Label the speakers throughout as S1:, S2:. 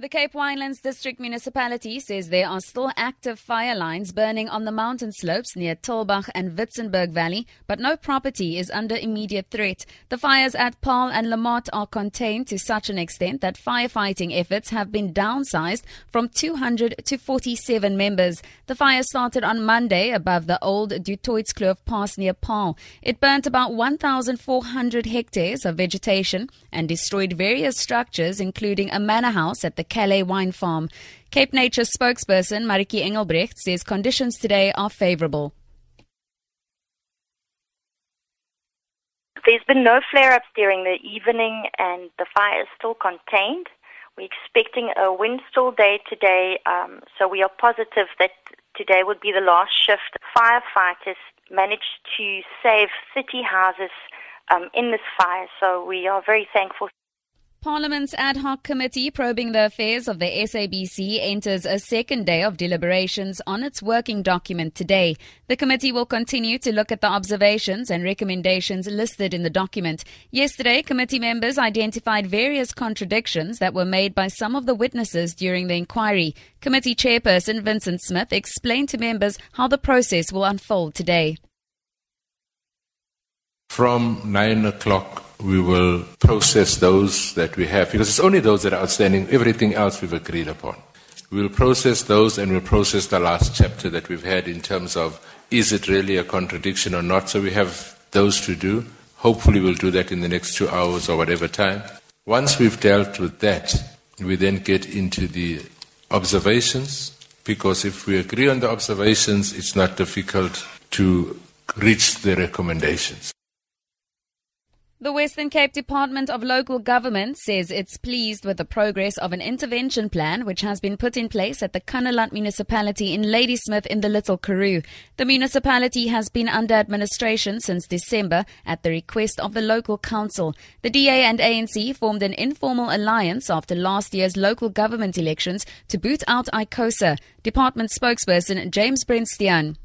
S1: The Cape Winelands District Municipality says there are still active fire lines burning on the mountain slopes near Tulbagh and Witzenberg Valley, but no property is under immediate threat. The fires at Paarl and La Motte are contained to such an extent that firefighting efforts have been downsized from 200 to 47 members. The fire started on Monday above the old Du Toitskloof Pass near Paarl. It burnt about 1,400 hectares of vegetation and destroyed various structures, including a manor house at the Calais Wine Farm. Cape Nature spokesperson Mariki Engelbrecht says conditions today are favorable.
S2: There's been no flare ups during the evening and the fire is still contained. We're expecting a windstill day today, um, so we are positive that today would be the last shift. Firefighters managed to save 30 houses um, in this fire, so we are very thankful.
S1: Parliament's ad hoc committee probing the affairs of the SABC enters a second day of deliberations on its working document today. The committee will continue to look at the observations and recommendations listed in the document. Yesterday, committee members identified various contradictions that were made by some of the witnesses during the inquiry. Committee chairperson Vincent Smith explained to members how the process will unfold today.
S3: From 9 o'clock we will process those that we have because it's only those that are outstanding. Everything else we've agreed upon. We'll process those and we'll process the last chapter that we've had in terms of is it really a contradiction or not. So we have those to do. Hopefully, we'll do that in the next two hours or whatever time. Once we've dealt with that, we then get into the observations because if we agree on the observations, it's not difficult to reach the recommendations.
S1: The Western Cape Department of Local Government says it's pleased with the progress of an intervention plan which has been put in place at the Kannaland municipality in Ladismith in the Little Karoo. The municipality has been under administration since December at the request of the local council. The DA and ANC formed an informal alliance after last year's local government elections to boot out ICOSA. Department spokesperson James-Brent Styan.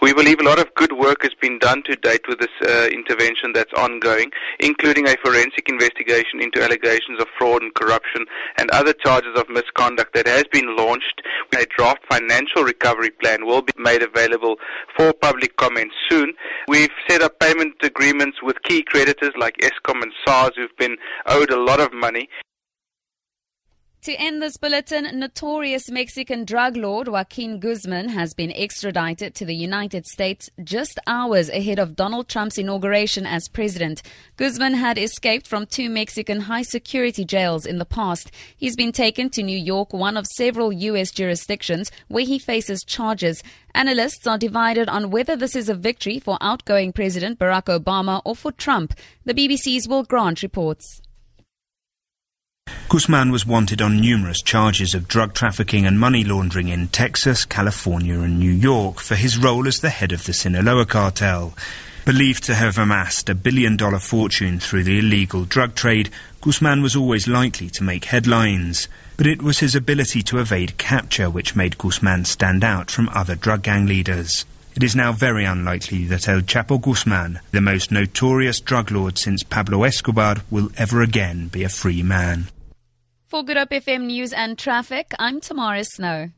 S4: We believe a lot of good work has been done to date with this uh, intervention that's ongoing, including a forensic investigation into allegations of fraud and corruption and other charges of misconduct that has been launched. A draft financial recovery plan will be made available for public comment soon. We've set up payment agreements with key creditors like Eskom and SARS who've been owed a lot of money.
S1: To end this bulletin, notorious Mexican drug lord Joaquin Guzman has been extradited to the United States just hours ahead of Donald Trump's inauguration as president. Guzman had escaped from two Mexican high security jails in the past. He's been taken to New York, one of several U.S. jurisdictions where he faces charges. Analysts are divided on whether this is a victory for outgoing President Barack Obama or for Trump. The BBC's Will Grant reports.
S5: Guzman was wanted on numerous charges of drug trafficking and money laundering in Texas, California, and New York for his role as the head of the Sinaloa cartel. Believed to have amassed a billion dollar fortune through the illegal drug trade, Guzman was always likely to make headlines. But it was his ability to evade capture which made Guzman stand out from other drug gang leaders. It is now very unlikely that El Chapo Guzman, the most notorious drug lord since Pablo Escobar, will ever again be a free man.
S1: For Good Hope FM News and Traffic, I'm Tamara Snow.